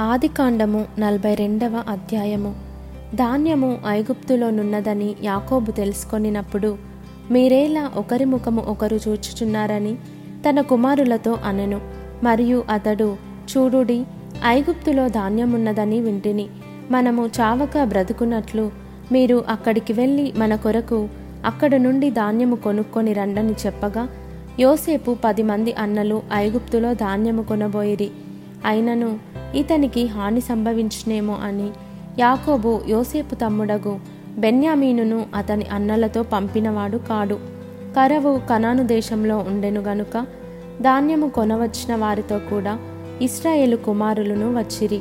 ఆదికాండము నలభై రెండవ అధ్యాయము. ధాన్యము ఐగుప్తులోనున్నదని యాకోబు తెలుసుకొనినప్పుడు మీరేలా ఒకరి ముఖము ఒకరు చూచుచున్నారని తన కుమారులతో అనెను. మరియు అతడు చూడుడి ఐగుప్తులో ధాన్యమున్నదని వింటిని. మనము చావక బ్రతుకున్నట్లు మీరు అక్కడికి వెళ్ళి మన కొరకు అక్కడ నుండి ధాన్యము కొనుక్కొని రండని చెప్పగా యోసేపు పది మంది అన్నలు ఐగుప్తులో ధాన్యము కొనబోయిరి. అయినను ఇతనికి హాని సంభవించునేమో అని యాకోబు యోసేపు తమ్ముడగు బెన్యామీనును అతని అన్నలతో పంపినవాడు కాడు. కరవు కనాను దేశంలో ఉండెను గనుక ధాన్యము కొనవచ్చిన వారితో కూడా ఇస్రాయేలు కుమారులను వచ్చిరి.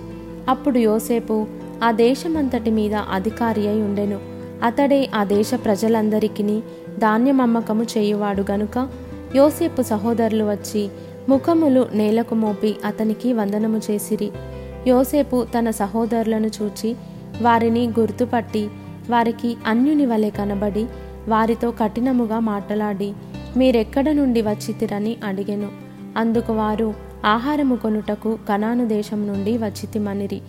అప్పుడు యోసేపు ఆ దేశమంతటి మీద అధికారి అయి ఉండెను. అతడే ఆ దేశ ప్రజలందరికీ ధాన్యం అమ్మకము చేయువాడు గనుక యోసేపు సహోదరులు వచ్చి ముఖములు నేలకు మోపి అతనికి వందనము చేసిరి. యోసేపు తన సహోదరులను చూచి వారిని గుర్తుపట్టి వారికి అన్యుని వలె కనబడి వారితో కఠినముగా మాట్లాడి మీరెక్కడ నుండి వచ్చితిరని అడిగెను. అందుకు వారు ఆహారము కొనుటకు కనాను దేశం నుండి వచ్చితిమనిరి.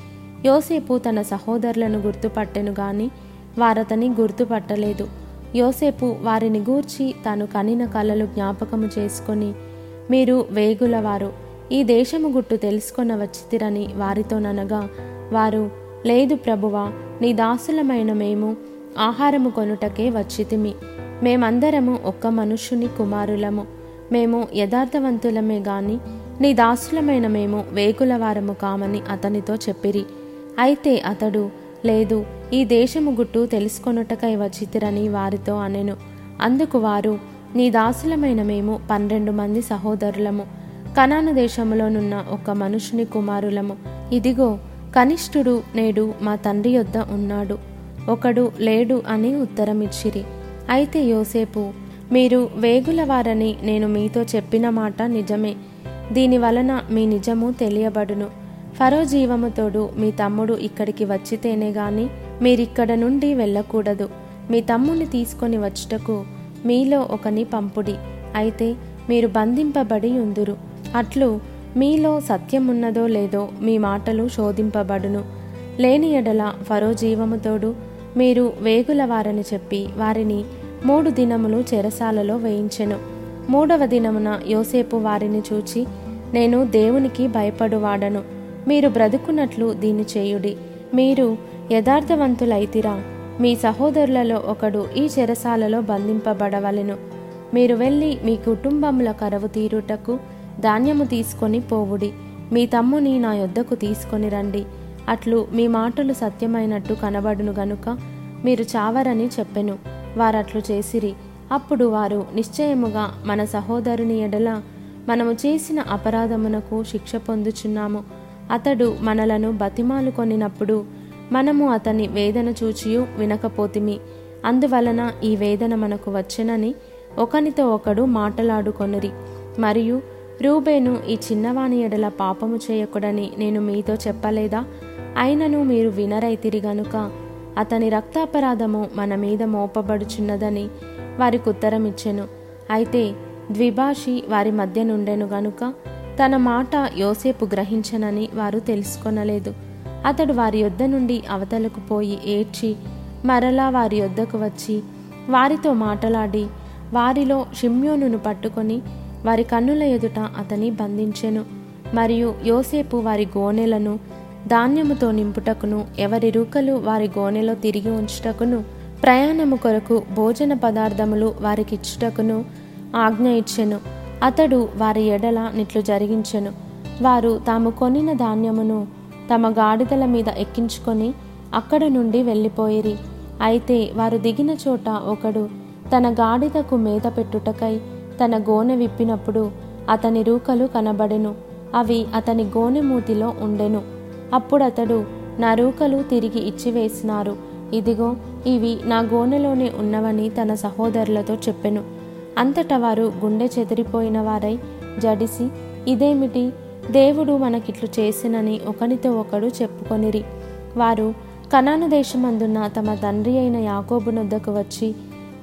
యోసేపు తన సహోదరులను గుర్తుపట్టెను గాని వారతని గుర్తుపట్టలేదు. యోసేపు వారిని గూర్చి తాను కనిన కలలు జ్ఞాపకము చేసుకొని మీరు వేగులవారు. ఈ దేశము గుట్టు తెలుసుకొన వచ్చితిరని వారితోననగా వారు లేదు ప్రభువా నీ దాసులమైన మేము ఆహారము కొనుటకే వచ్చితిమి. మేమందరము ఒక్క మనుష్యుని కుమారులము. మేము యథార్థవంతులమే గాని నీ దాసులమైన మేము వేగులవారము కామని అతనితో చెప్పిరి. అయితే అతడు లేదు ఈ దేశము గుట్టు తెలుసుకొనుటకై వచ్చితిరని వారితో అనెను. అందుకు వారు నీ దాసులమైన మేము పన్నెండు మంది సహోదరులము. కనాను దేశములోనున్న ఒక మనుషుని కుమారులము. ఇదిగో కనిష్ఠుడు నేడు మా తండ్రి యొద్ద ఉన్నాడు. ఒకడు లేడు అని ఉత్తరమిచ్చిరి. అయితే యోసేపు మీరు వేగులవారని నేను మీతో చెప్పిన మాట నిజమే. దీని వలన మీ నిజము తెలియబడును. ఫరో జీవముతోడు మీ తమ్ముడు ఇక్కడికి వచ్చితేనే గాని మీరిక్కడ నుండి వెళ్ళకూడదు. మీ తమ్ముని తీసుకొని వచ్చుటకు మీలో ఒకని పంపుడి. అయితే మీరు బంధింపబడి ఉందురు. అట్లు మీలో సత్యమున్నదో లేదో మీ మాటలు శోధింపబడును. లేని ఎడల ఫరో జీవముతోడు మీరు వేగులవారని చెప్పి వారిని మూడు దినములు చెరసాలలో వేయించెను. మూడవ దినమున యోసేపు వారిని చూచి నేను దేవునికి భయపడువాడను. మీరు బ్రతుకున్నట్లు దీన్ని చేయుడి. మీరు యథార్థవంతులైతిరా. మీ సహోదరులలో ఒకడు ఈ చెరసాలలో బంధింపబడవలెను. మీరు వెళ్ళి మీ కుటుంబముల కరవు తీరుటకు ధాన్యము తీసుకొని పోవుడి. మీ తమ్ముని నా యొద్దకు తీసుకొని రండి. అట్లు మీ మాటలు సత్యమైనట్టు కనబడును గనుక మీరు చావరని చెప్పెను. వారట్లు చేసిరి. అప్పుడు వారు నిశ్చయముగా మన సహోదరుని ఎడల మనము చేసిన అపరాధమునకు శిక్ష పొందుచున్నాము. అతడు మనలను బతిమాలు కొనినప్పుడు మనము అతని వేదన చూచియు వినకపోతిమి. అందువలన ఈ వేదన మనకు వచ్చెనని ఒకనితో ఒకడు మాటలాడుకొనిరి. మరియు రూబేను ఈ చిన్నవాని ఎడల పాపము చేయకూడని నేను మీతో చెప్పలేదా? అయినను మీరు వినరైతిరి గనుక అతని రక్తాపరాధము మన మీద మోపబడుచున్నదని వారికి ఉత్తరమిచ్చెను. అయితే ద్విభాషి వారి మధ్య నుండెను గనుక తన మాట యోసేపు గ్రహించనని వారు తెలుసుకొనలేదు. అతడు వారి యొద్ద నుండి అవతలకు పోయి ఏడ్చి మరలా వారి యొద్దకు వచ్చి వారితో మాటలాడి వారిలో షిమ్యోనును పట్టుకొని వారి కన్నుల ఎదుట అతని బంధించెను. మరియు యోసేపు వారి గోనెలను ధాన్యముతో నింపుటకును ఎవరి రూకలు వారి గోనెలో తిరిగి ఉంచుటకును ప్రయాణము కొరకు భోజన పదార్థములు వారికిచ్చుటకును ఆజ్ఞ ఇచ్చెను. అతడు వారి ఎడల నిట్లు జరిగించెను. వారు తాము కొనిన ధాన్యమును తమ గాడిదల మీద ఎక్కించుకొని అక్కడ నుండి వెళ్ళిపోయిరి. అయితే వారు దిగిన చోట ఒకడు తన గాడిదకు మేత పెట్టుటకై తన గోనె విప్పినప్పుడు అతని రూకలు కనబడెను. అవి అతని గోనె మూతిలో ఉండెను. అప్పుడతడు నా రూకలు తిరిగి ఇచ్చివేసినారు ఇదిగో ఇవి నా గోనెలోనే ఉన్నవని తన సహోదరులతో చెప్పెను. అంతటా వారు గుండె చెదిరిపోయిన వారై జడిసి ఇదేమిటి? దేవుడు మనకిట్లు చేసినని ఒకనితో ఒకడు చెప్పుకొనిరి. వారు కనాను దేశమందున్న తమ తండ్రి అయిన యాకోబునొద్దకు వచ్చి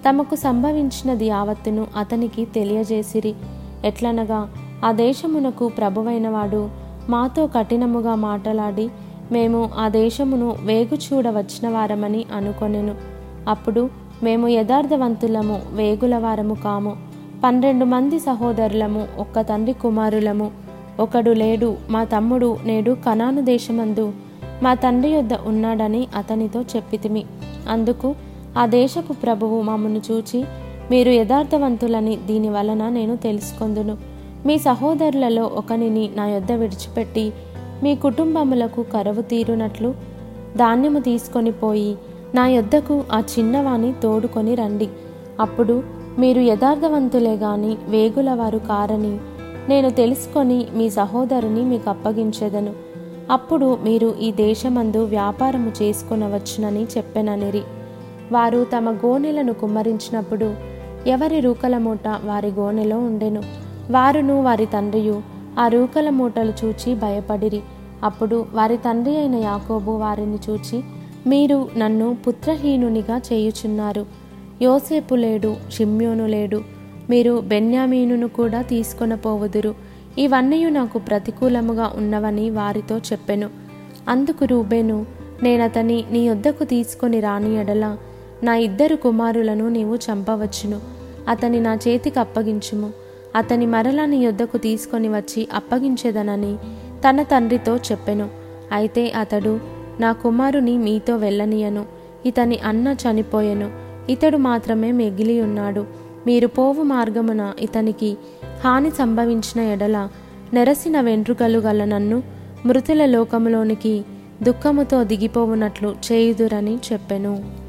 తమకు సంభవించినది యావత్తును అతనికి తెలియజేసిరి. ఎట్లనగా ఆ దేశమునకు ప్రభువైనవాడు మాతో కఠినముగా మాటలాడి మేము ఆ దేశమును వేగు చూడవచ్చిన వారమని అనుకొనెను. అప్పుడు మేము యథార్థవంతులము వేగుల వారము కాము. పన్నెండు మంది సహోదరులము ఒక్క తండ్రి కుమారులము. ఒకడు లేడు మా తమ్ముడు నేడు కనాను దేశమందు. మా తండ్రి యొద్ద ఉన్నాడని అతనితో చెప్పితిమి. అందుకు ఆ దేశపు ప్రభువు మామును చూచి మీరు యథార్థవంతులని దీని వలన నేను తెలుసుకొందును. మీ సహోదరులలో ఒకనిని నా యొద్ద విడిచిపెట్టి మీ కుటుంబములకు కరువు తీరునట్లు ధాన్యము తీసుకొని పోయి నా యొద్దకు ఆ చిన్నవాణి తోడుకొని రండి. అప్పుడు మీరు యథార్థవంతులే గాని వేగుల వారు కారని నేను తెలుసుకొని మీ సహోదరుని మీకు అప్పగించెదను. అప్పుడు మీరు ఈ దేశమందు వ్యాపారము చేసుకొనవచ్చునని చెప్పెననిరి. వారు తమ గోనెలను కుమ్మరించినప్పుడు ఎవరి రూకల మూట వారి గోనెలో ఉండెను. వారును వారి తండ్రియు ఆ రూకల మూటలు చూచి భయపడిరి. అప్పుడు వారి తండ్రి అయిన యాకోబు వారిని చూచి మీరు నన్ను పుత్రహీనునిగా చేయుచున్నారు. యోసేపు లేడు షిమ్యోను లేడు మీరు బెన్యామీనును కూడా తీసుకొనపోవదురు. ఇవన్నీ నాకు ప్రతికూలముగా ఉన్నవని వారితో చెప్పెను. అందుకు రూబేను నేనతని నీ యొద్దకు తీసుకొని రాని ఎడల నా ఇద్దరు కుమారులను నీవు చంపవచ్చును. అతని నా చేతికి అప్పగించుము. అతని మరలా నీ యొద్దకు తీసుకొని వచ్చి అప్పగించేదనని తన తండ్రితో చెప్పెను. అయితే అతడు నా కుమారుని మీతో వెళ్ళనియను. ఇతని అన్న చనిపోయెను. ఇతడు మాత్రమే మిగిలి ఉన్నాడు మీరు పోవు మార్గమున ఇతనికి హాని సంభవించిన ఎడల నెరసిన వెంట్రుకలు గల నన్ను మృతుల లోకములోనికి దుఃఖముతో దిగిపోవునట్లు చేయుదురని చెప్పెను.